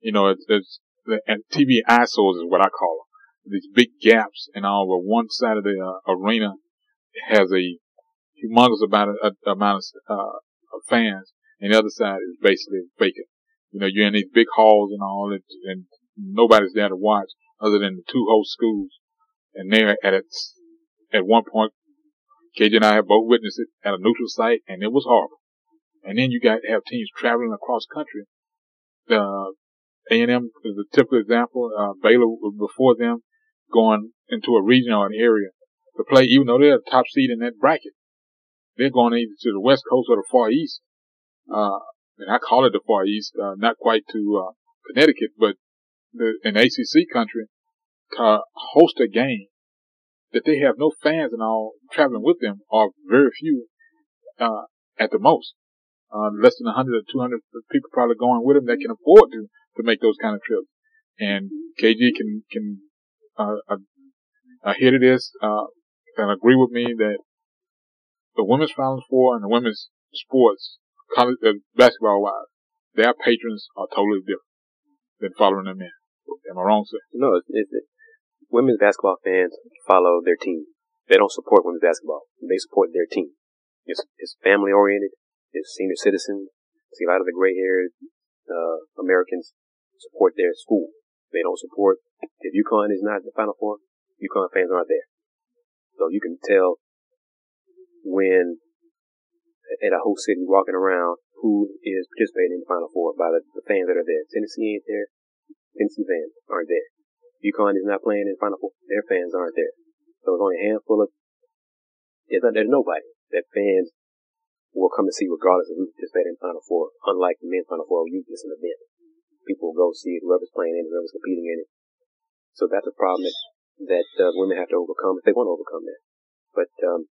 You know, it's, it's the and TV eyesores is what I call them. These big gaps and all, where one side of the uh, arena has a humongous amount of, uh, amount of, uh, of fans, and the other side is basically vacant. You know, you're in these big halls and all, and, and nobody's there to watch other than the two host schools. And they're at its, at one point, KJ and I have both witnessed it at a neutral site, and it was horrible. And then you got to have teams traveling across country. The A&M is a typical example. Uh, Baylor was before them going into a region or an area to play, even though they're the top seed in that bracket. They're going either to the west coast or the far east. Uh, and I call it the far east, uh, not quite to, uh, Connecticut, but the, in ACC country to host a game that they have no fans and all traveling with them or very few, uh, at the most. Uh, less than 100 or 200 people probably going with them that can afford to, to make those kind of trips. And KG can, can, uh, uh, uh to this, uh, and agree with me that the women's Final Four and the women's sports, college, uh, basketball wise, their patrons are totally different than following them in. Am I wrong, sir? No, it's, it's, it, women's basketball fans follow their team. They don't support women's basketball. They support their team. It's, it's family oriented. It's senior citizens. See, a lot of the gray haired, uh, Americans support their school. They don't support, if UConn is not in the Final Four, UConn fans aren't there. So you can tell when at a host city walking around who is participating in the Final Four by the, the fans that are there. Tennessee ain't there. Tennessee fans aren't there. UConn is not playing in Final Four. Their fans aren't there. So it's only a handful of, there's, there's nobody that fans will come and see regardless of who's participating in Final Four. Unlike the men's Final Four, you just an event. People will go see whoever's playing in it, whoever's competing in it. So that's a problem that, that uh, women have to overcome if they want to overcome that. But um,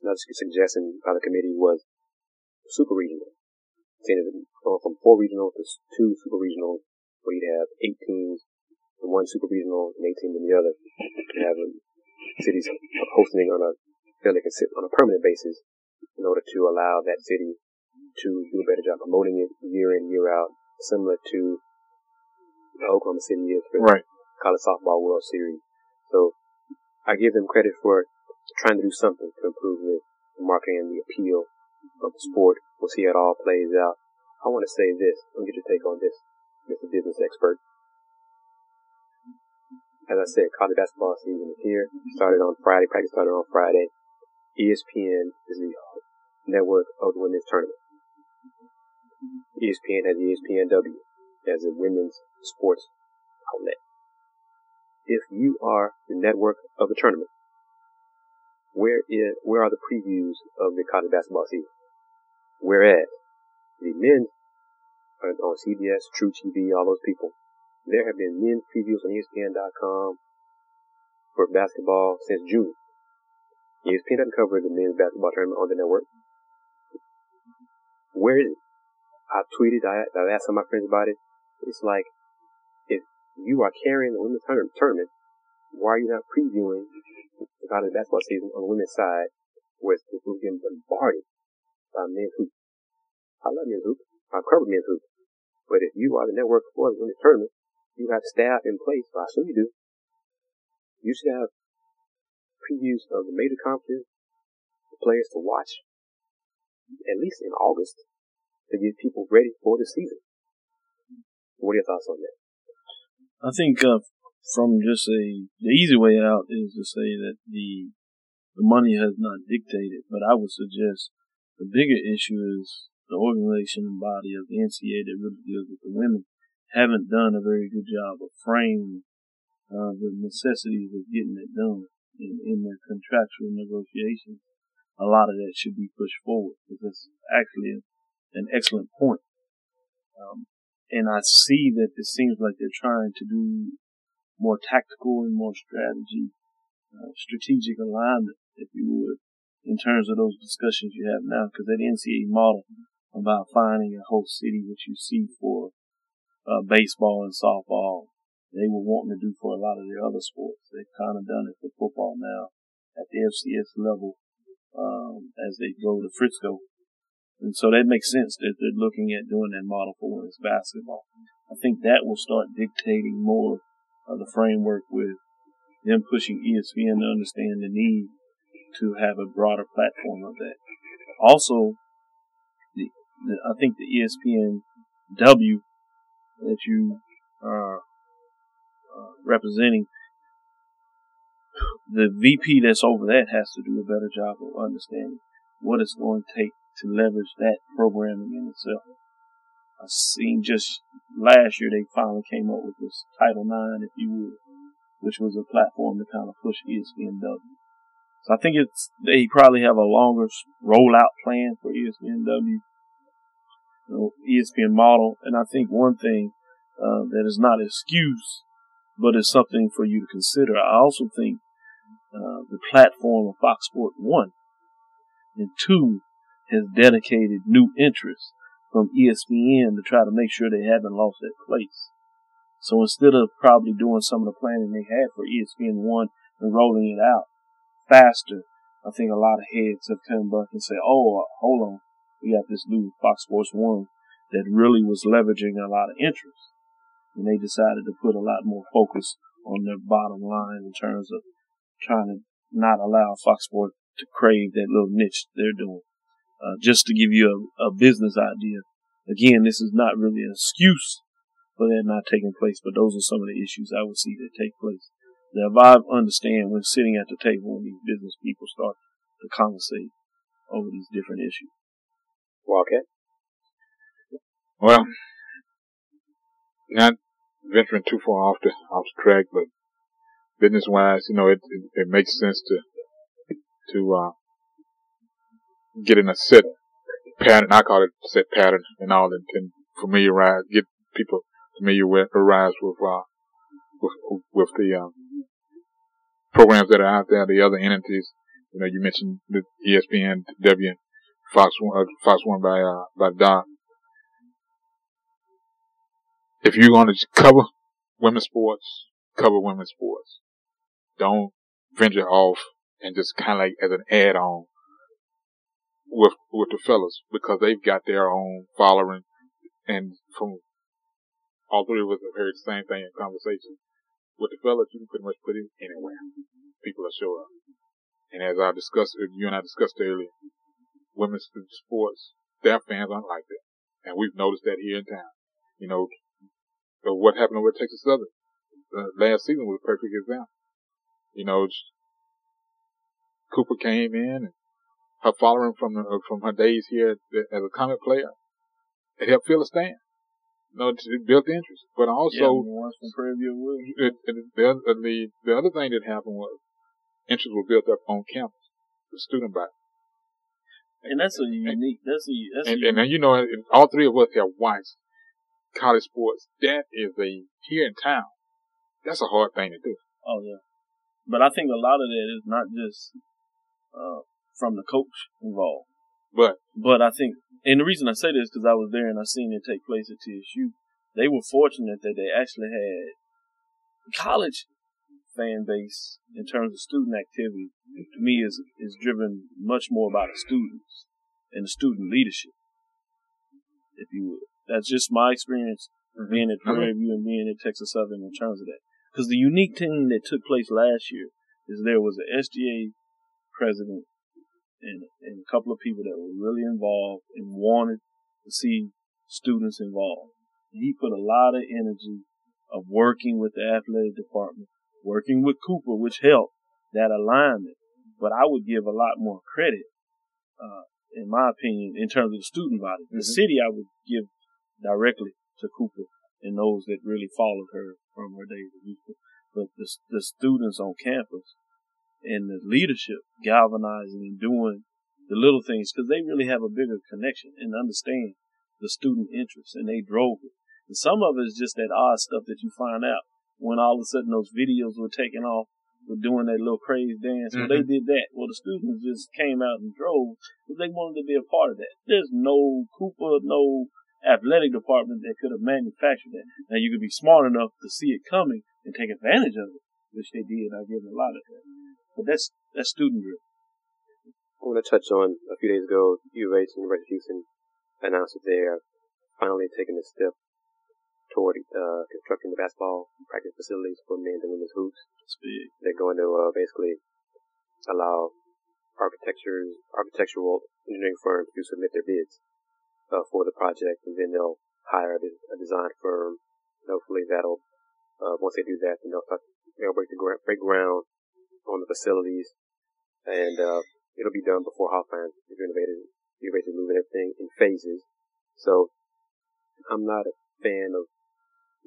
another suggestion by the committee was super regional. Saying from four regional to two super regional, where you'd have eight teams in one super regional and eight teams in the other. You have um, cities hosting on a fairly consistent, on a permanent basis in order to allow that city to do a better job promoting it year in, year out, similar to the Oklahoma City is for Right. college softball World Series. So I give them credit for trying to do something to improve the, the marketing and the appeal of the sport. We'll see how it all plays out. I want to say this. I'll get your take on this, Mr. Business Expert. As I said, college basketball season is here. Started on Friday. Practice started on Friday. ESPN is the network of the women's tournament. ESPN has ESPNW as a women's sports outlet. If you are the network of the tournament, where is where are the previews of the college basketball season? Whereas the men are on oh, CBS, truTV, all those people, there have been men's previews on ESPN.com for basketball since June. ESPN doesn't cover the men's basketball tournament on the network. Where is it? I tweeted, I, I asked some of my friends about it. It's like, if you are carrying the women's tournament, why are you not previewing the college basketball season on the women's side where it's people getting bombarded by men's hoop? I love men's hoop. I cover men's hoop. But if you are the network for the tournament, you have staff in place, I assume you do. You should have previews of the major conferences, the players to watch, at least in August, to get people ready for the season. What are your thoughts on that? I think uh, from just a the easy way out is to say that the the money has not dictated, but I would suggest the bigger issue is the organization and body of the NCAA that really deals with the women haven't done a very good job of framing uh, the necessities of getting it done in, in their contractual negotiations. A lot of that should be pushed forward because that's actually an excellent point. Um, and I see that it seems like they're trying to do more tactical and more strategy, uh, strategic alignment, if you would, in terms of those discussions you have now. Because that NCA model about finding a host city, which you see for uh, baseball and softball, they were wanting to do for a lot of the other sports. They've kind of done it for football now at the FCS level um, as they go to Frisco. And so that makes sense that they're looking at doing that model for women's basketball. I think that will start dictating more of the framework with them pushing ESPN to understand the need to have a broader platform of that. Also, I think the ESPN W that you are uh, representing, the VP that's over that has to do a better job of understanding what it's going to take to leverage that programming in itself. I seen just last year they finally came up with this Title IX, if you will, which was a platform to kind of push ESPNW. So I think it's they probably have a longer rollout plan for ESPNW, know, ESPN model, and I think one thing uh, that is not an excuse, but is something for you to consider. I also think uh, the platform of Fox Sport One and two has dedicated new interest from ESPN to try to make sure they haven't lost that place. So instead of probably doing some of the planning they had for ESPN one and rolling it out faster, I think a lot of heads have come back and said, "Oh, hold on, we got this new Fox Sports One that really was leveraging a lot of interest," and they decided to put a lot more focus on their bottom line in terms of trying to not allow Fox Sports to crave that little niche they're doing. Uh, just to give you a, a, business idea. Again, this is not really an excuse for that not taking place, but those are some of the issues I would see that take place. That I understand when sitting at the table when these business people start to conversate over these different issues. Wildcat? Well, not venturing too far off the off the track, but business wise, you know, it, it, it makes sense to to uh, get in a set pattern. I call it set pattern and all, and, and familiarize, get people familiarized with, uh, with, with the, um, programs that are out there, the other entities. You know, you mentioned the ESPN, W, Fox One, uh, Fox One by, uh, by Doc. If you're going to cover women's sports, cover women's sports. Don't venture off and just kind of like as an add-on with with the fellas because they've got their own following, and from all three of us have heard the same thing in conversation. With the fellas, you can pretty much put it anywhere. People will show up. And as I discussed, you and I discussed earlier, women's sports, their fans aren't like that. And we've noticed that here in town. You know, so what happened with Texas Southern uh, last season was a perfect example. You know, Cooper came in and her following from the, from her days here as a Comet player, it helped fill a stand. You know, it built interest. But also, yeah, it, it, the, the, the other thing that happened was interest was built up on campus, the student body. And that's a unique, that's a, that's and, a and, and you know, all three of us have watched college sports. That is a, here in town, that's a hard thing to do. Oh yeah. But I think a lot of that is not just, uh, from the coach involved. But but I think, and the reason I say this because I was there and I seen it take place at TSU. They were fortunate that they actually had college fan base in terms of student activity. To me, is is driven much more by the students and the student leadership, if you would. That's just my experience Mhm. being at Prairie View and being at Texas Southern in terms of that. Because the unique thing that took place last year is there was an SGA president and, and a couple of people that were really involved and wanted to see students involved. And he put a lot of energy of working with the athletic department, working with Cooper, which helped that alignment. But I would give a lot more credit, uh, in my opinion, in terms of the student body. The Mhm. city I would give directly to Cooper and those that really followed her from her days of youth. But the, the students on campus and the leadership galvanizing and doing the little things because they really have a bigger connection and understand the student interest and they drove it. And some of it is just that odd stuff that you find out when all of a sudden those videos were taken off with doing that little crazy dance. Well, they mm-hmm. did that. Well, the students just came out and drove because they wanted to be a part of that. There's no Cooper, no athletic department that could have manufactured that. Now you could be smart enough to see it coming and take advantage of it, which they did. I give them a lot of that. But that's that's student driven. I want to touch on a few days ago, U of and University Houston announced that they are finally taking a step toward uh, constructing the basketball practice facilities for men's and women's hoops. They're going to uh, basically allow architectures, architectural engineering firms to submit their bids uh, for the project, and then they'll hire a, a design firm. And hopefully, that'll uh, once they do that, then they'll start, they'll break the gra- break ground on the facilities, and uh, it'll be done before Hofheinz is renovated. You're basically moving everything in phases. So I'm not a fan of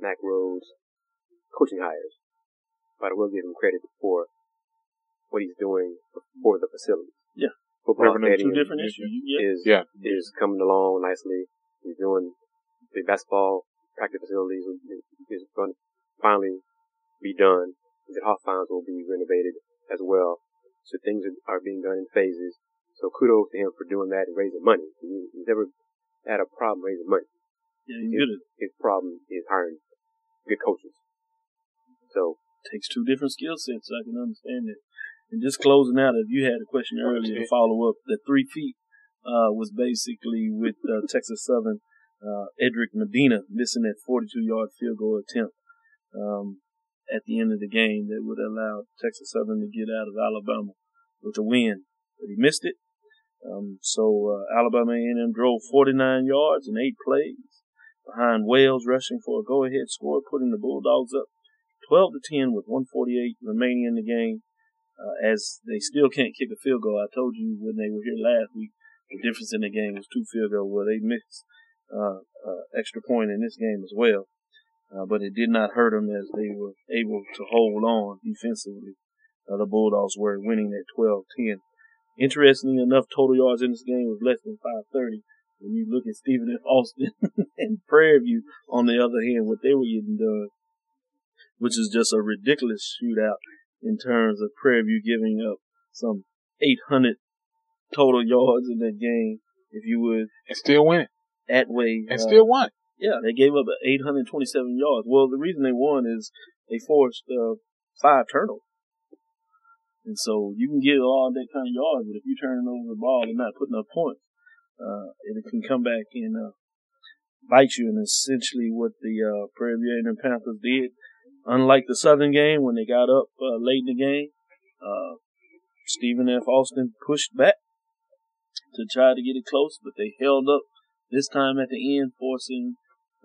Mack Rhoades coaching hires, but I will give him credit for what he's doing for the facilities. Yeah. Football Two stadium different issues. Yeah. is Yeah. is coming along nicely. He's doing the basketball practice facilities is, is going to finally be done. The Hofheinz will be renovated as well. So things are, are being done in phases. So kudos to him for doing that and raising money. He, he's never had a problem raising money. Yeah, he's good at it. His problem is hiring good coaches. So Takes two different skill sets. I can understand it. And just closing out, if you had a question earlier to follow up, the three feet uh, was basically with uh, Texas Southern, uh, Edric Medina missing that 42 yard field goal attempt um, at the end of the game that would allow Texas Southern to get out of Alabama with a win. But he missed it. Um, so uh, Alabama A&M drove 49 yards in eight plays behind Wales rushing for a go-ahead score, putting the Bulldogs up 12 to 10 with 148 remaining in the game. Uh, as they still can't kick a field goal. I told you when they were here last week, the difference in the game was two field goals. Well, they missed uh, uh, extra point in this game as well, uh, but it did not hurt them as they were able to hold on defensively. Uh, the Bulldogs were winning at 12-10. Interestingly enough, total yards in this game was less than 530. When you look at Stephen F. Austin and Prairie View, on the other hand, what they were getting done, which is just a ridiculous shootout in terms of Prairie View giving up some 800 total yards in that game, if you would, And still win, winning. Atway. And uh, still won. yeah, they gave up 827 yards. Well, the reason they won is they forced uh, five turnovers. And so you can get all that kind of yards, but if you're turning over the ball and not putting up points, uh, it can come back and uh, bite you. And essentially what the uh, Prairie View and Panthers did, unlike the Southern game when they got up uh, late in the game, uh, Stephen F. Austin pushed back to try to get it close, but they held up this time at the end, forcing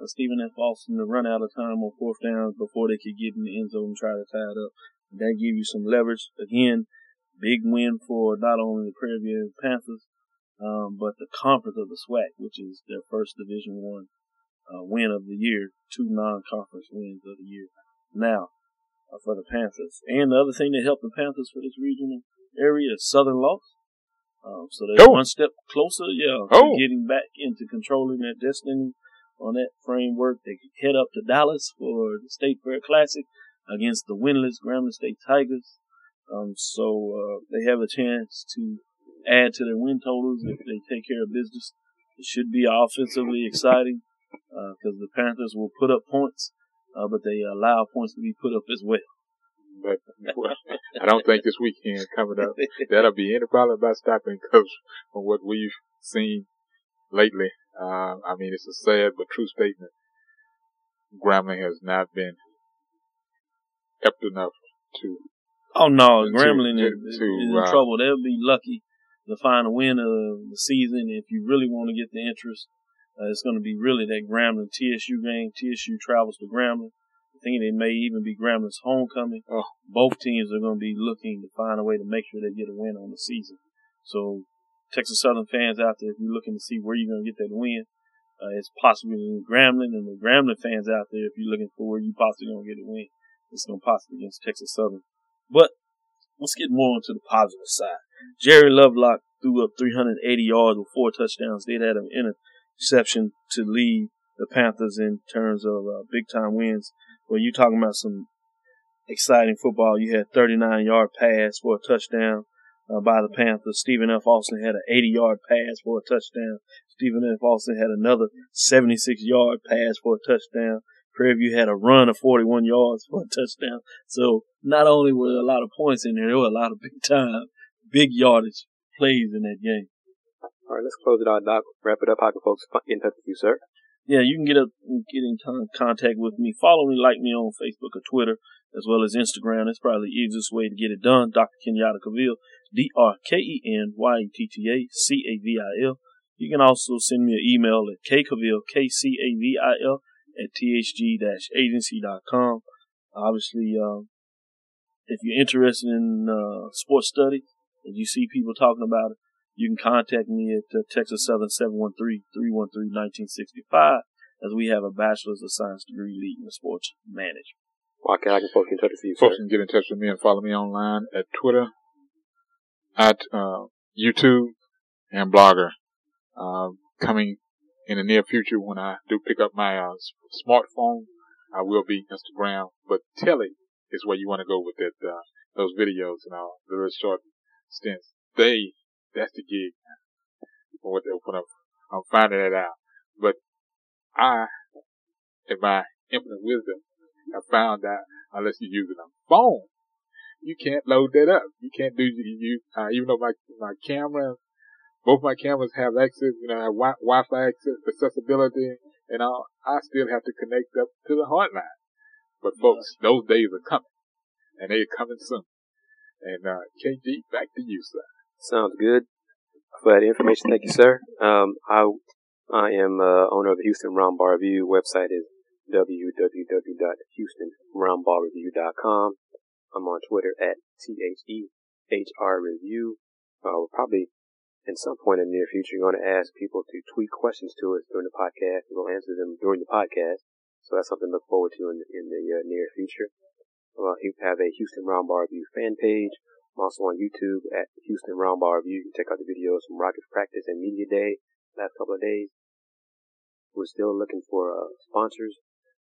uh, Stephen F. Austin to run out of time on fourth downs before they could get in the end zone and try to tie it up. That give you some leverage. Again, big win for not only the Prairie View Panthers, um, but the conference of the SWAC, which is their first Division One uh, win of the year, two non-conference wins of the year. Now, uh, for the Panthers, and the other thing that helped the Panthers for this regional area is Southern loss. Um, so they're Oh. one step closer, yeah, Oh. to getting back into controlling their destiny on that framework. They could head up to Dallas for the State Fair Classic against the winless Grambling State Tigers. Um, so uh, they have a chance to add to their win totals if they take care of business. It should be offensively exciting because the Panthers will put up points, uh, but they allow points to be put up as well. But well, I don't think this weekend coming up that'll be any problem about stopping because from what we've seen lately, Uh, I mean, it's a sad but true statement. Grambling has not been kept enough to. Oh no, Grambling to, is, to, is in uh, trouble. They'll be lucky to find a win of the season if you really want to get the interest. Uh, it's going to be really that Grambling TSU game. TSU travels to Grambling. I think it may even be Grambling's homecoming. Oh. Both teams are going to be looking to find a way to make sure they get a win on the season. So, Texas Southern fans out there, if you're looking to see where you're going to get that win, uh, it's possibly in Grambling, and the Grambling fans out there, if you're looking for where you possibly going to get a win, it's going to possibly against Texas Southern. But let's get more onto the positive side. Jerry Lovelocke threw up 380 yards with four touchdowns. They had an interception to lead the Panthers in terms of uh, big time wins. When you're talking about some exciting football, you had 39 yard pass for a touchdown uh, by the Panthers. Stephen F. Austin had an 80 yard pass for a touchdown. Stephen F. Austin had another 76 yard pass for a touchdown. Prairie View had a run of 41 yards for a touchdown. So not only were there a lot of points in there, there were a lot of big time, big yardage plays in that game. All right, let's close it out, Doc. Wrap it up. How can folks get in touch with you, sir? Yeah, you can get up, get in contact with me. Follow me, like me on Facebook or Twitter, as well as Instagram. That's probably the easiest way to get it done. Dr. Kenyatta Cavil, D-R-K-E-N-Y-E-T-T-A-C-A-V-I-L. You can also send me an email at kcavil, K-C-A-V-I-L, at thg-agency.com. Obviously, um, if you're interested in uh, sports studies and you see people talking about it, you can contact me at uh, Texas Southern 713-313-1965 as we have a Bachelor's of Science degree leading in sports management. Why can I can folks get in touch with you, sir? Can get in touch with me and follow me online at Twitter, at uh, YouTube, and Blogger. Uh, coming in the near future when I do pick up my uh, smartphone, I will be Instagram, but Telly is where you want to go with it. Uh, those videos and all, the short stints. They, that's the gig. What open up. I'm finding it out. But I, in my infinite wisdom, I found out unless you're using a phone, you can't load that up. You can't do you uh, even though my my camera, both my cameras have access, you know, have wi- Wi-Fi access, accessibility, and all. I still have to connect up to the hotline. But folks, those days are coming, and they're coming soon. And uh, KG, back to you, sir. Sounds good. For that information, thank you, sir. Um, I I am uh, owner of the Houston Roundball Review. Website is www.houstonroundballreview.com. I'm on Twitter at T-H-E-H-R Review. Uh, we'll probably, in some point in the near future, going to ask people to tweet questions to us during the podcast. We'll answer them during the podcast. So that's something to look forward to in, in the uh, near future. Uh, you have a Houston Roundball Review fan page. I'm also on YouTube at Houston Roundball Review. You can check out the videos from Rockets Practice and Media Day last couple of days. We're still looking for uh, sponsors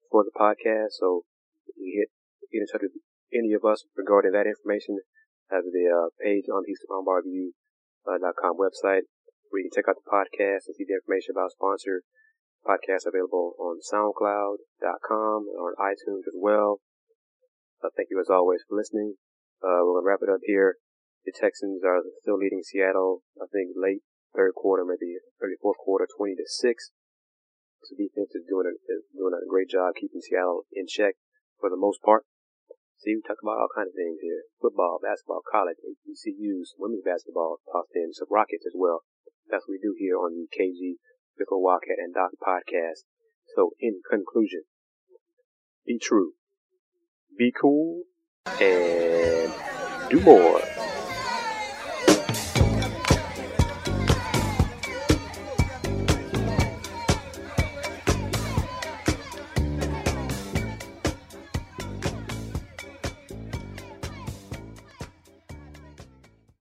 for the podcast, so you hit get in touch with any of us regarding that information, have the uh, page on Houston Roundball Review uh, dot .com website where you can check out the podcast and see the information about sponsor. Podcast available on SoundCloud.com and on iTunes as well. Uh, thank you as always for listening. Uh, gonna wrap it up here. The Texans are still leading Seattle. I think late third quarter, maybe early fourth quarter, twenty to six. So defense is doing a is doing a great job keeping Seattle in check for the most part. See, we talk about all kinds of things here: football, basketball, college, HBCUs, women's basketball, tossed in, some Rockets as well. That's what we do here on the KG Bickle Wildcat and Doc podcast. So, in conclusion, be true, be cool, and do more.